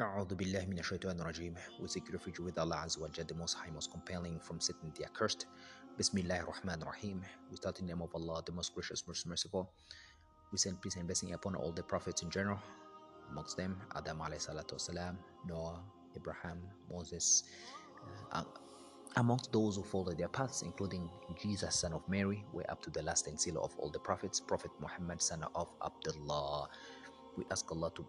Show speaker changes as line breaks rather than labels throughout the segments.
A'udhu billahi. We seek refuge with Allah Azza wa the Most High, Most Compelling, from Satan the Accursed. Bismillah rahman rahim. We start in the name of Allah, the Most Gracious, Most Merciful. We send peace and blessing upon all the prophets in general, amongst them Adam alayhi salatu wasalam, Noah, Abraham, Moses, uh, amongst those who followed their paths, including Jesus, son of Mary, way up to the last and seal of all the prophets, Prophet Muhammad, son of Abdullah. We ask Allah to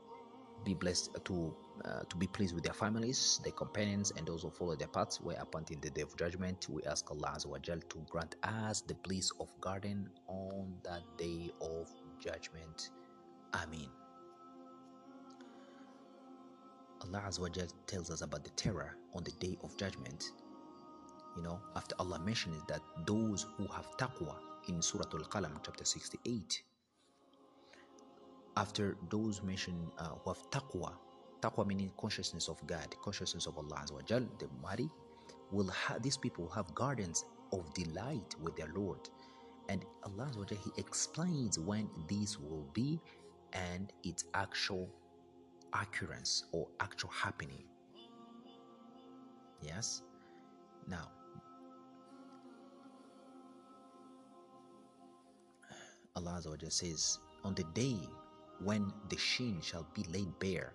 be blessed to uh, to be pleased with their families, their companions, and those who follow their paths. Where upon in the day of judgment, we ask Allah Azza wa Jal to grant us the bliss of garden on that day of judgment. Amen. Allah Azza wa Jal tells us about the terror on the day of judgment. You know, after Allah mentions that those who have taqwa in Surah Al-Qalam, chapter 68, after those mentioned uh, who have taqwa, taqwa meaning consciousness of God, consciousness of Allah Azza wa Jal, the Mighty, will have these people have gardens of delight with their Lord. And Allah Azza wa Jal, He explains when this will be and its actual occurrence or actual happening. Yes? Now, Allah Azza wa Jal says, on the day when the sheen shall be laid bare,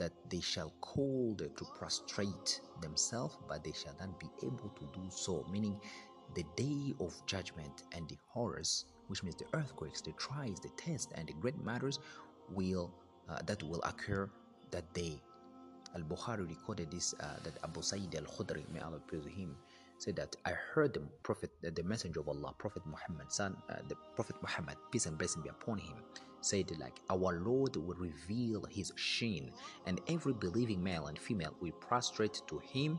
that they shall call to prostrate themselves, but they shall not be able to do so. Meaning, the day of judgment and the horrors, which means the earthquakes, the trials, the tests, and the great matters, will uh, that will occur that day. Al Bukhari recorded this uh, that Abu Sayyid al Khudri, may Allah praise him, said that I heard the Prophet, the Messenger of Allah, Prophet Muhammad, son, uh, the Prophet Muhammad, peace and blessing be upon him, said like our Lord will reveal His sheen, and every believing male and female will prostrate to Him.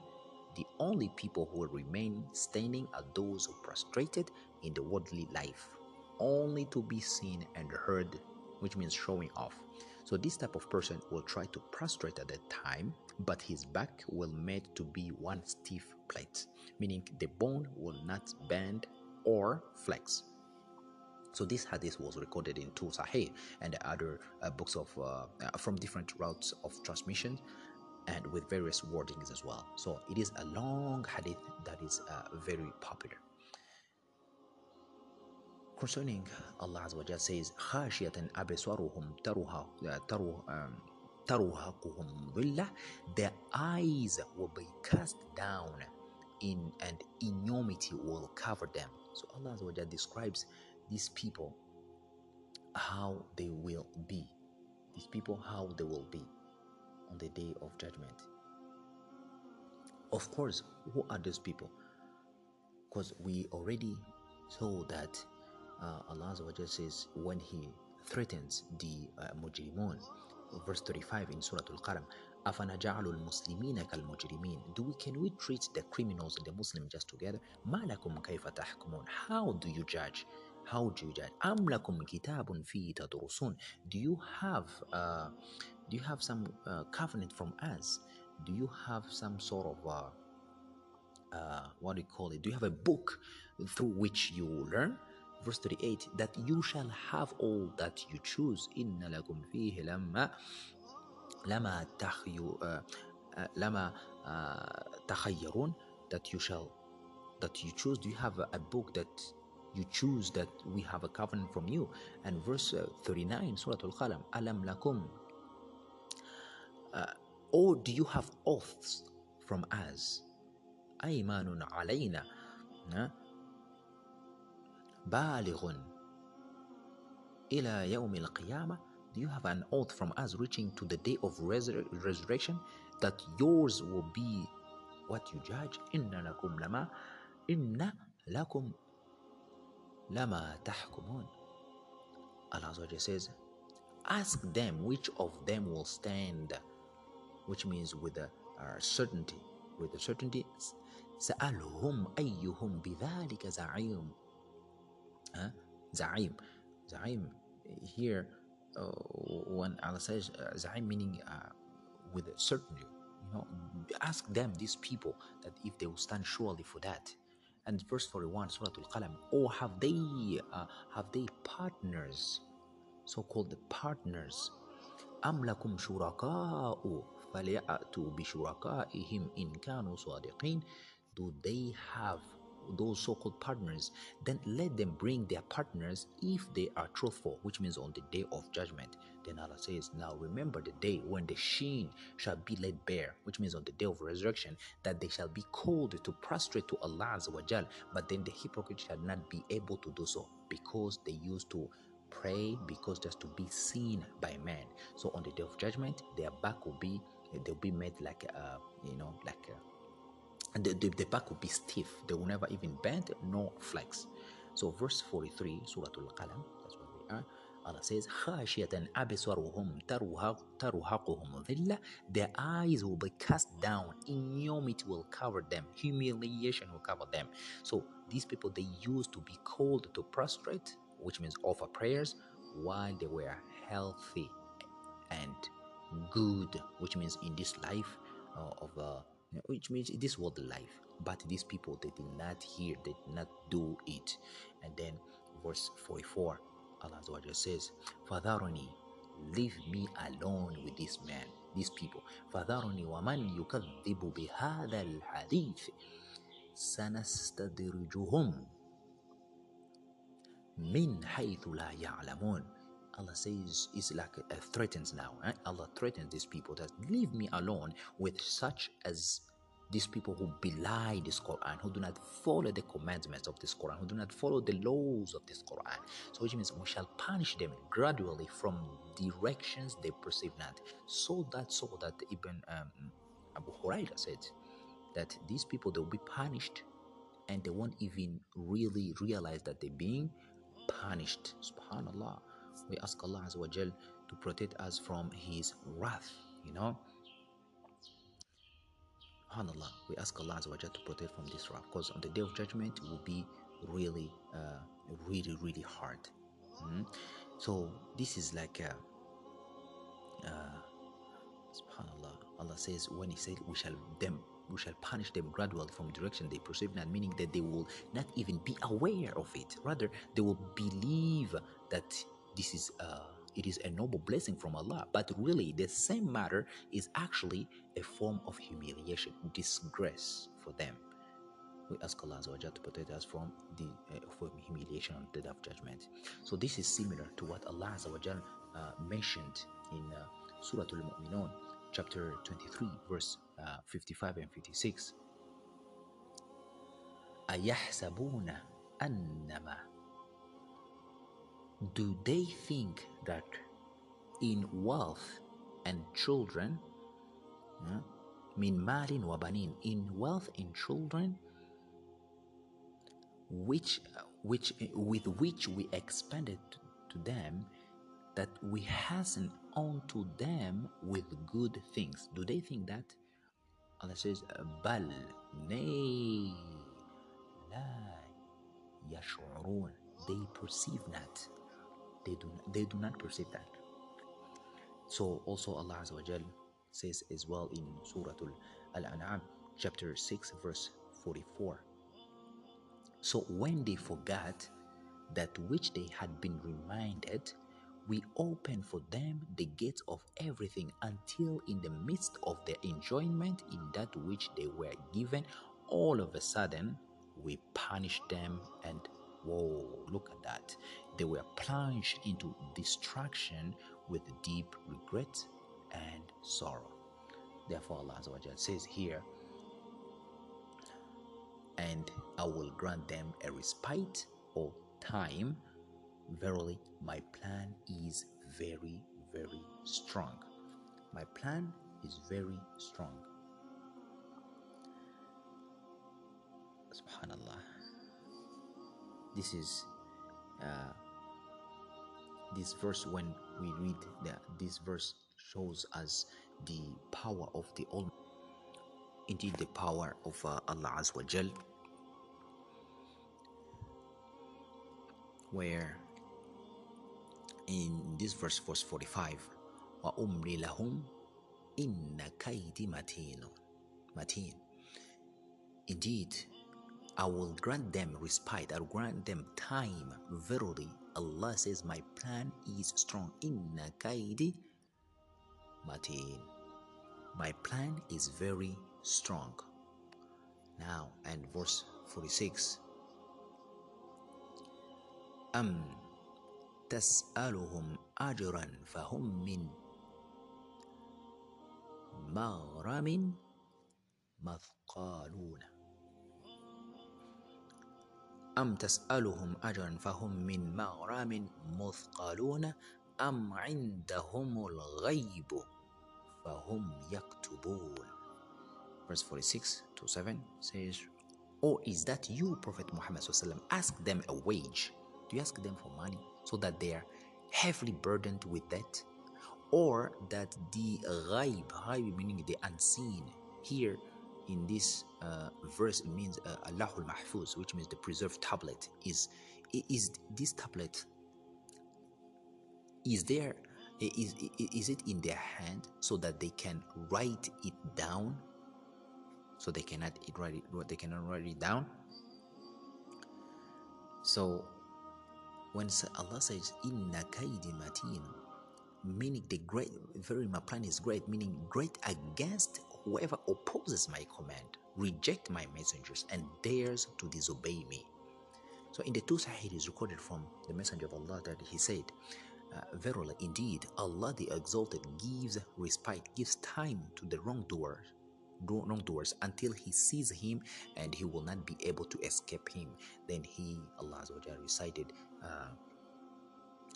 The only people who will remain standing are those who prostrated in the worldly life, only to be seen and heard, which means showing off. So this type of person will try to prostrate at that time, but his back will made to be one stiff plate, meaning the bone will not bend or flex. So this hadith was recorded in two Sahih and other uh, books of uh, uh, from different routes of transmission and with various wordings as well. So it is a long hadith that is uh, very popular. Concerning Allah Azza wa Jal says, خَاشِيَةً أَبْصَارُهُمْ تَرُهَا تَرُهَقُهُمْ ظِلَّةً Their eyes will be cast down in and enormity will cover them. So Allah Azza wa describes these people how they will be. These people how they will be on the day of judgment. Of course, who are those people? Because we already saw that uh, Allah says when He threatens the uh, mujrimun, verse 35 in Surah Al-Qalam, أَفَنَجَعَلُ الْمُسْلِمِينَ كَالْمُجْرِمِينَ Do we, can we treat the criminals and the Muslims just together? مَا لَكُمْ كَيْفَ تَحْكُمُونَ How do you judge? How do you judge? أَمْ لَكُمْ كِتَابٌ فِيهِ تَدْرُسُونَ Do you have uh, do you have some uh, covenant from us? Do you have some sort of uh, uh, what do you call it? Do you have a book through which you learn? Verse 38 that you shall have all that you choose. إن لكم فيه لما لما تخيو لما تخيرون that you shall that you choose. Do you have a, a book that you choose that we have a covenant from you? And verse uh, 39, Surah Al Qalam, Alam lakum. Uh, or do you have oaths from us? أيمان علينا بالغ إلى يوم القيامة Do you have an oath from us reaching to the day of resur- resurrection that yours will be what you judge? إن لكم لما إن لكم لما تحكمون Allah says ask them which of them will stand which means with a uh, certainty with a certainty سألهم أيهم بذلك زعيم huh? زعيم زعيم here uh, when Allah says uh, زعيم meaning uh, with a certainty you know ask them these people that if they will stand surely for that and verse 41 surah al-qalam or have they uh, have they partners so-called partners am lakum shuraka'u فليأتوا بشركائهم إن كانوا صادقين do they have those so-called partners then let them bring their partners if they are truthful which means on the day of judgment. Then allah says now remember the day when the sheen shall be laid bare which means on the day of resurrection that they shall be called to prostrate to allah Azza but then the hypocrite shall not be able to do so because they used to pray because just to be seen by men so on the day of judgment their back will be they'll be made like uh you know like a, and the, the, the back will be stiff. They will never even bend nor flex. So verse 43, Surah Al-Qalam, that's where we are. Allah says, خَاشِيَةً أَبْصَارُهُمْ تَرْهَقُهُمْ ذِلَّةً Their eyes will be cast down. Enormity will cover them. Humiliation will cover them. So these people, they used to be called to prostrate, which means offer prayers, while they were healthy and good, which means in this life uh, of uh, which means this was the life. But these people they did not hear they did not do it. And then verse 44 allah says fadaroni leave me alone with this man these people. Fadaroni waman yukadhibu bihadha alhadith? Sanastadrijuhum min haythu la ya'lamun. Allah says is like uh, threatens now. Eh? Allah threatens these people that leave me alone with such as these people who belie this Quran, who do not follow the commandments of this Quran, who do not follow the laws of this Quran. So which means we shall punish them gradually from directions they perceive not. So that so that Ibn um, Abu Huraira said that these people they will be punished and they won't even really realize that they're being punished. Subhanallah we ask Allah Azza wa to protect us from His wrath, you know. SubhanAllah, we ask Allah Azza wa to protect from this wrath because on the day of judgment it will be really, uh, really, really hard. Mm-hmm. So this is like a, uh, SubhanAllah, Allah says when He said we shall them we shall punish them gradually from direction they perceive not, meaning that they will not even be aware of it. Rather, they will believe that this is uh, it is a noble blessing from Allah. But really, the same matter is actually a form of humiliation, disgrace for them. We ask Allah to protect us from the uh, from humiliation on the day of judgment. So this is similar to what Allah uh, mentioned in uh, Surah Al-Mu'minun, chapter 23, verse uh, 55 and 56. أيحسبون أنما do they think that in wealth and children, min malin wa banin, in wealth and children, which which with which we expanded to them, that we hasten unto them with good things. Do they think that? Allah says, Bal nay la. They perceive not they do they do not perceive that. So also allah says as well in surah al-an'am chapter 6 verse 44 so when they forgot that which they had been reminded we open for them the gates of everything until in the midst of their enjoyment in that which they were given all of a sudden we punish them and whoa look at that they were plunged into destruction with deep regret and sorrow. Therefore, Allah says here, and I will grant them a respite or time. Verily, my plan is very, very strong. My plan is very strong. Subhanallah. This is uh, this verse when we read that this verse shows us the power of the Almighty indeed the power of uh, Allah Azza wa where in this verse verse 45 wa umri lahum inna kaydi matin matin. Indeed I will grant them respite, I'll grant them time. Verily, Allah says, My plan is strong. Inna kaidi matin. My plan is very strong. Now, and verse 46 أم تسألهم أجرا فهم من مغرم مثقالون أم تسألهم أجرا فهم من مغرم مثقالون أم عندهم الغيب فهم يكتبون Verse 46 to 7 says, Or is that you, Prophet Muhammad ask them a wage? Do you ask them for money so that they are heavily burdened with that? Or that the ghaib, ghaib meaning the unseen, here in this uh, verse it means uh, Al-Lawhul Mahfuz, which means the preserved tablet. Is is this tablet? Is there? Is is it in their hand so that they can write it down? So they cannot write it. They cannot write it down. So when Allah says Inna kaidi matin, meaning the great, very my plan is great, meaning great against whoever opposes my command, reject my messengers, and dares to disobey me. So in the two Sahih is recorded from the Messenger of Allah that he said, uh, Verily, indeed, Allah the Exalted gives respite, gives time to the wrongdoers, wrongdoers until he sees him and he will not be able to escape him. Then he, Allah recited uh,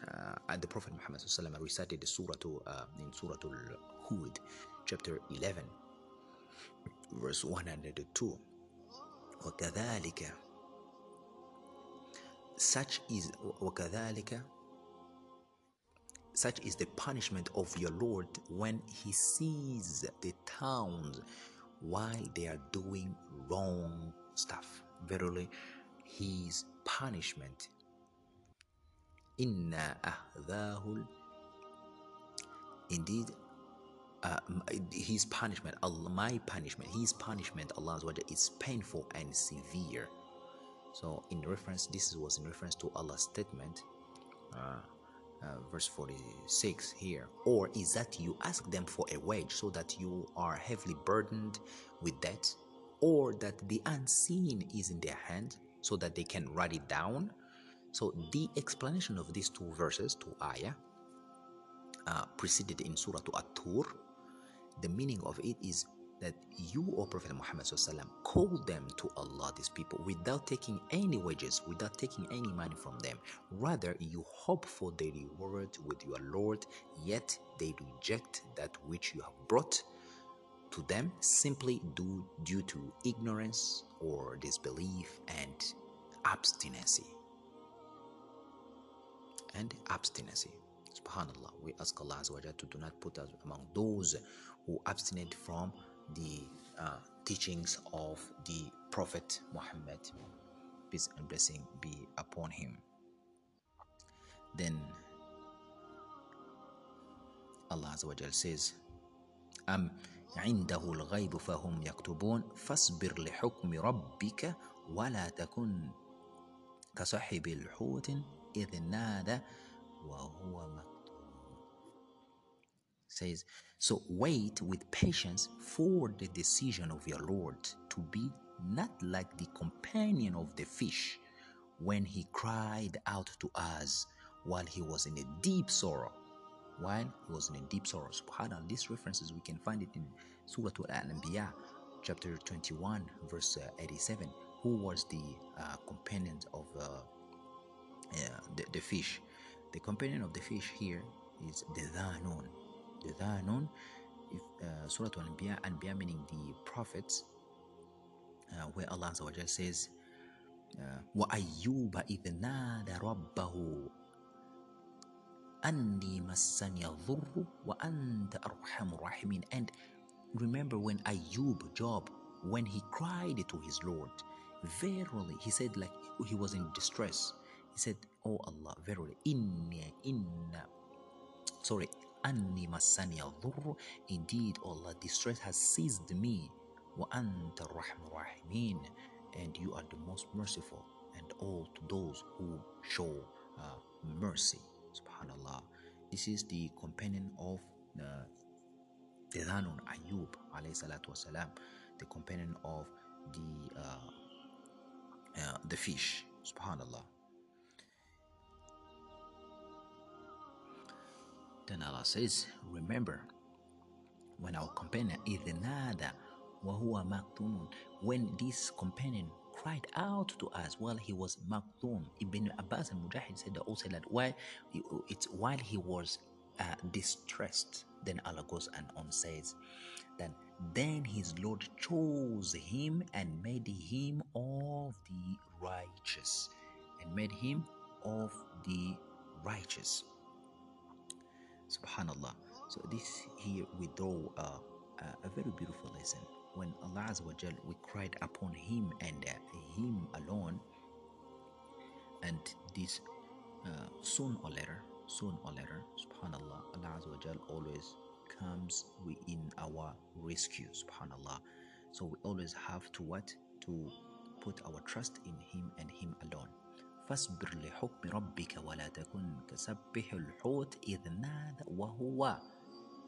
uh, and the Prophet Muhammad recited the surah uh, in Surah Al-Hud, chapter 11, verse 102 wakadhalika. Such is wakadhalika. Such is the punishment of your lord when he sees the towns while they are doing wrong stuff. Verily his punishment. Inna ahdahul indeed uh, his punishment, Allah, my punishment, his punishment, Allah is painful and severe. So, in reference, this was in reference to Allah's statement, uh, uh, verse 46 here. Or is that you ask them for a wage so that you are heavily burdened with debt? Or that the unseen is in their hand so that they can write it down? So the explanation of these two verses, two ayah, uh, preceded in Surah At-Tur, the meaning of it is that you, O Prophet Muhammad call them to Allah, these people, without taking any wages, without taking any money from them. Rather, you hope for the reward with your Lord, yet they reject that which you have brought to them simply due, due to ignorance or disbelief and obstinacy and abstinency. Subhanallah, we ask Allah to do not put us among those who abstinent from the uh, teachings of the Prophet Muhammad. Peace and blessing be upon him. Then Allah says, أم عنده الغيب فهم يكتبون فاصبر لحكم ربك ولا تكن كصاحب الحوت إذ نادى وهو مكتوم says so wait with patience for the decision of your Lord to be not like the companion of the fish when he cried out to us while he was in a deep sorrow while he was in a deep sorrow subhanallah these references we can find it in surah al-anbiya chapter 21 verse uh, 87 who was the uh, companion of uh, the, the fish. The companion of the fish here is the Dhanun. The Dhanun, if, uh, Surah Al-Anbiya, Anbiya meaning the prophets, uh, where Allah says, وَأَيُّوبَ إِذْ نَادَ رَبَّهُ أَنِّي مَسَّنِيَ الضُّرُّ وَأَنْتَ أَرْحَمُ الرَّاحِمِينَ And remember when Ayub, Job, when he cried to his Lord, verily, he said like he was in distress. he said, Oh Allah, verily, inna, inna, sorry, anni masani al Indeed, Allah, distress has seized me. Wa anta rahimin. And you are the most merciful and all to those who show uh, mercy. Subhanallah. This is the companion of the the Dhanun Ayub alayhi the companion of the uh, uh, the fish. Subhanallah. Then Allah says, Remember, when our companion Idnada Wahua Maktumun, when this companion cried out to us while he was Maktum, Ibn Abbas and Mujahid said also that while it's while he was uh, distressed, then Allah goes and on says that then his Lord chose him and made him of the righteous, and made him of the righteous. Subhanallah. So this here we draw a very beautiful lesson. When Allah Azza wa Jal, we cried upon Him and uh, Him alone, and this uh, soon or later, soon or later, Subhanallah, Allah Azza wa Jal always comes in our rescue. Subhanallah. So we always have to what to put our trust in Him and Him alone. فاصبر لحكم ربك ولا تكن كسبح الحوت إذ نادى وهو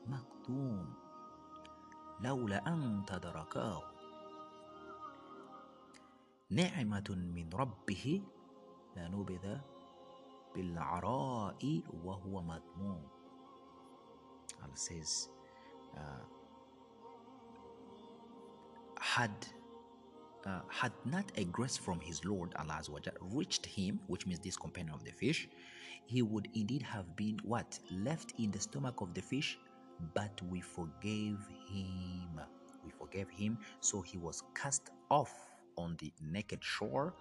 مكتوم. لولا أن تدركاه. نعمة من ربه لنبذ بالعراء وهو مذموم. Uh, had uh, had not a grace from his Lord Allah reached him, which means this companion of the fish, he would indeed have been what? Left in the stomach of the fish, but we forgave him. We forgave him, so he was cast off on the naked shore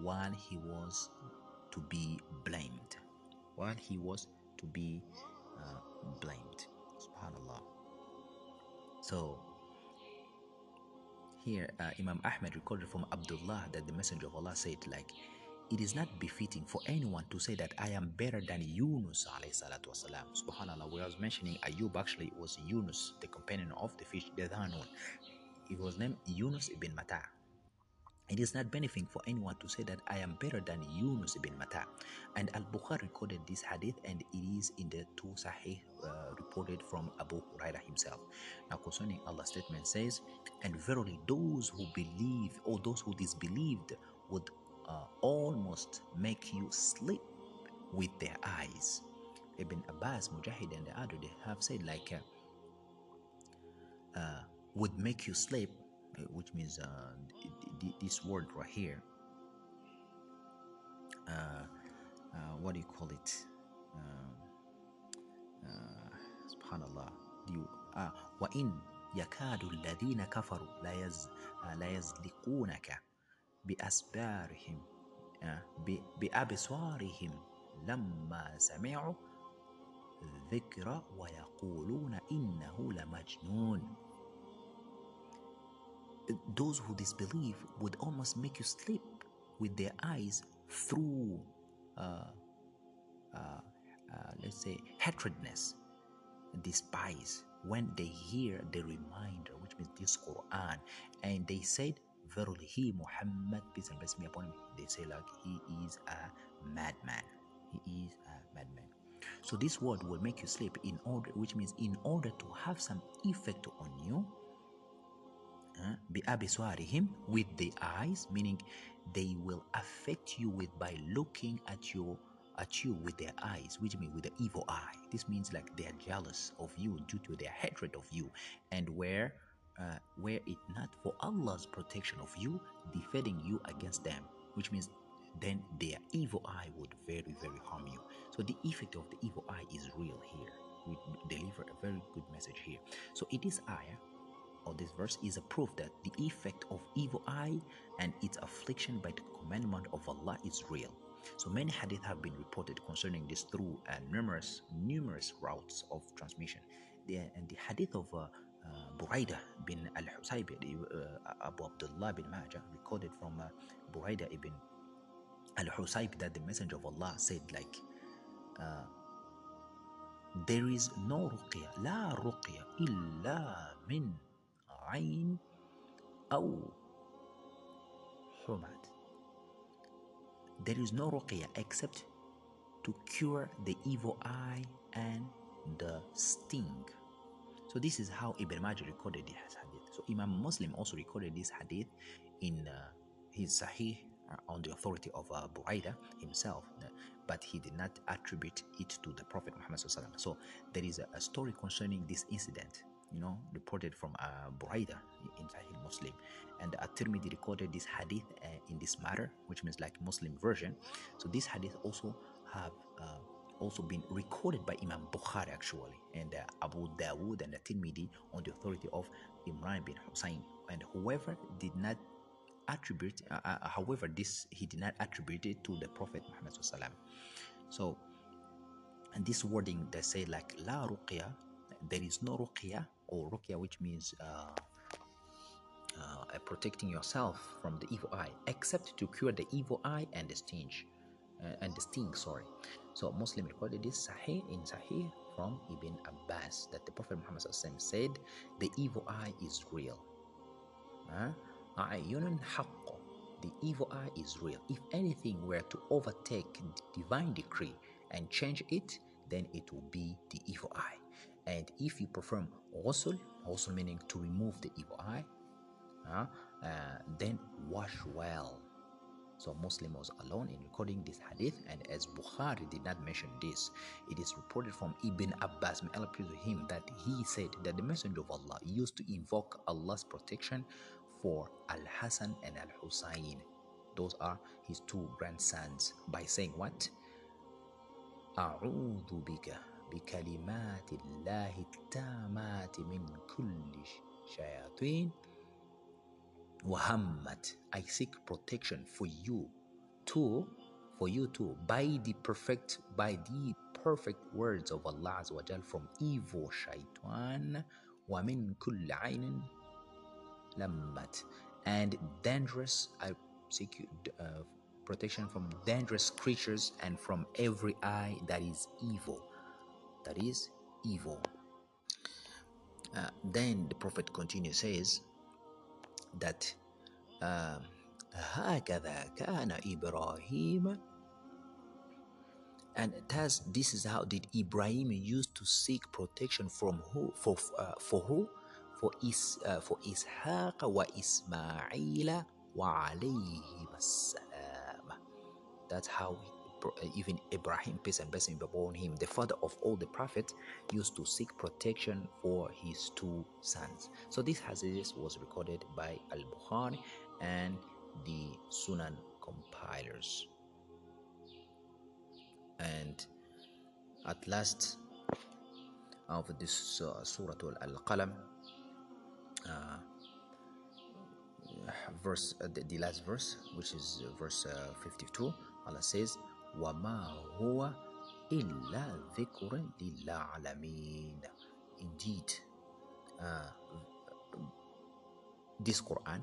while he was to be blamed. While he was to be uh, blamed. Subhanallah. So, here, uh, Imam Ahmed recorded from Abdullah that the Messenger of Allah said, like, it is not befitting for anyone to say that I am better than Yunus alayhi salatu wasalam. Subhanallah, we was mentioning Ayub actually was Yunus, the companion of the fish, the. He was named Yunus ibn Mata. It is not benefiting for anyone to say that I am better than Yunus ibn Mata. And Al Bukhari recorded this hadith and it is in the two Sahih uh, reported from Abu Huraira himself. Now, concerning Allah's statement says, And verily, those who believe or those who disbelieved would uh, almost make you sleep with their eyes. Ibn Abbas, Mujahid, and the other they have said like uh, uh, would make you sleep, which means uh, this word right here. Uh, what do you call it? subhanallah. You وإن يكاد الذين كفروا لا يزلقونك بأسبارهم بأبصارهم لما سمعوا الذكر ويقولون إنه لمجنون Those who disbelieve would almost make you sleep with their eyes through, uh, uh, uh, let's say, hatredness, despise. When they hear the reminder, which means this Quran, and they said, verily he Muhammad peace and blessing be upon him they say like he is a madman. He is a madman. So this word will make you sleep in order which means in order to have some effect on you him with the eyes meaning they will affect you with by looking at your at you with their eyes which means with the evil eye this means like they are jealous of you due to their hatred of you and where uh, were it not for Allah's protection of you, defending you against them, which means then their evil eye would very, very harm you. So the effect of the evil eye is real here. We deliver a very good message here. So it is ayah of this verse is a proof that the effect of evil eye and its affliction by the commandment of Allah is real. So many hadith have been reported concerning this through uh, numerous numerous routes of transmission. The, and the hadith of uh, uh, Buraida bin Al Husayb uh, Abu Abdullah bin Majah, recorded from uh, Buraida ibn Al Husayb that the Messenger of Allah said, like, uh, there is no ruqya, la ruqya illa min عين أو oh. there is no ruqya except to cure the evil eye and the sting. So this is how Ibn Majah recorded this hadith. So Imam Muslim also recorded this hadith in uh, his Sahih uh, on the authority of uh, Buraida himself, uh, but he did not attribute it to the Prophet Muhammad So there is a, a story concerning this incident you know, reported from uh, Buraida in Sahih Muslim. And At-Tirmidhi recorded this hadith uh, in this matter, which means like Muslim version. So this hadith also have uh, also been recorded by Imam Bukhari actually, and uh, Abu Dawood and At-Tirmidhi on the authority of Imran bin Hussein. And whoever did not attribute, uh, uh, however, this he did not attribute it to the Prophet Muhammad So, and this wording they say like La Ruqya, there is no Ruqya or ruqya which means uh, uh, protecting yourself from the evil eye except to cure the evil eye and the sting uh, and the sting sorry. So muslim recorded this sahih in sahih from ibn abbas that the prophet muhammad said the evil eye is real. The evil eye is real. If anything were to overtake the divine decree and change it then it will be the evil eye and if you perform ghusl, also meaning to remove the evil eye, uh, uh, then wash well. So Muslim was alone in recording this hadith, and as Bukhari did not mention this, it is reported from Ibn Abbas, may Allah praise him, that he said that the Messenger of Allah used to invoke Allah's protection for Al Hassan and Al Hussein. Those are his two grandsons by saying what? أعوذ بك بكلمات الله التامات من كل شياطين وهمت I seek protection for you too for you too by the perfect by the perfect words of Allah Azza wa Jal from evil shaitan ومن كل عين لمت and dangerous I seek you, uh, protection from dangerous creatures and from every eye that is evil that is evil. Uh, then the Prophet continues, says that هكذا كان إبراهيم and thus this is how did Ibrahim used to seek protection from who for uh, for who for is uh, for Ishaq wa Ismail wa alayhi that's how uh, even Abraham, peace and blessing be upon him, the father of all the prophets, used to seek protection for his two sons. So this hadith was recorded by Al-Bukhari and the Sunan compilers. And at last of this uh, Surah Al-Qalam, uh, verse uh, the, the, last verse which is verse uh, 52 Allah says wama huwa illa dhikrun lil alamin. Indeed, uh, this Quran,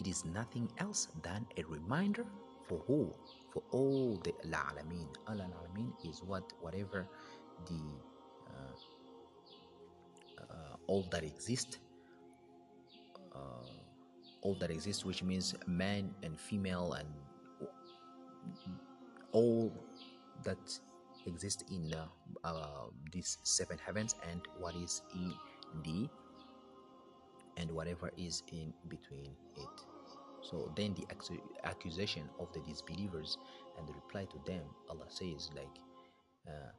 it is nothing else than a reminder for who? For all the alamin. Al alamin is what whatever the uh, uh, all that exists. Uh, all that exists, which means man and female and all that exists in uh, uh, these seven heavens and what is in the and whatever is in between it. So then the accusation of the disbelievers and the reply to them allah says like uh,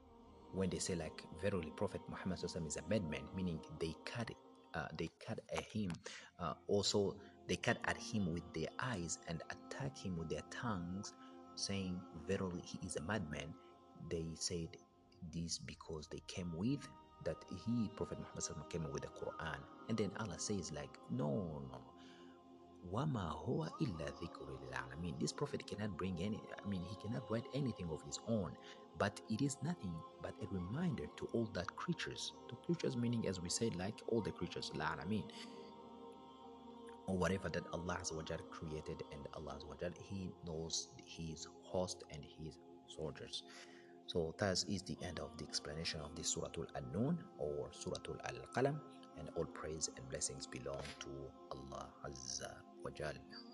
when they say like verily prophet muhammad is a madman meaning they cut uh, they cut at him uh, also they cut at him with their eyes and attack him with their tongues saying, Verily, he is a madman. They said this because they came with that he, Prophet Muhammad came with the Quran. And then Allah says, like, no, no. Wama huwa illa I mean, this prophet cannot bring any, I mean, he cannot write anything of his own, but it is nothing but a reminder to all that creatures. To creatures meaning, as we said, like all the creatures, I mean, whatever that Allah created and Allah He knows His host and His soldiers. So that is the end of the explanation of this Surah Al-Nun or Surah Al-Qalam and all praise and blessings belong to Allah Azza wa Jalla.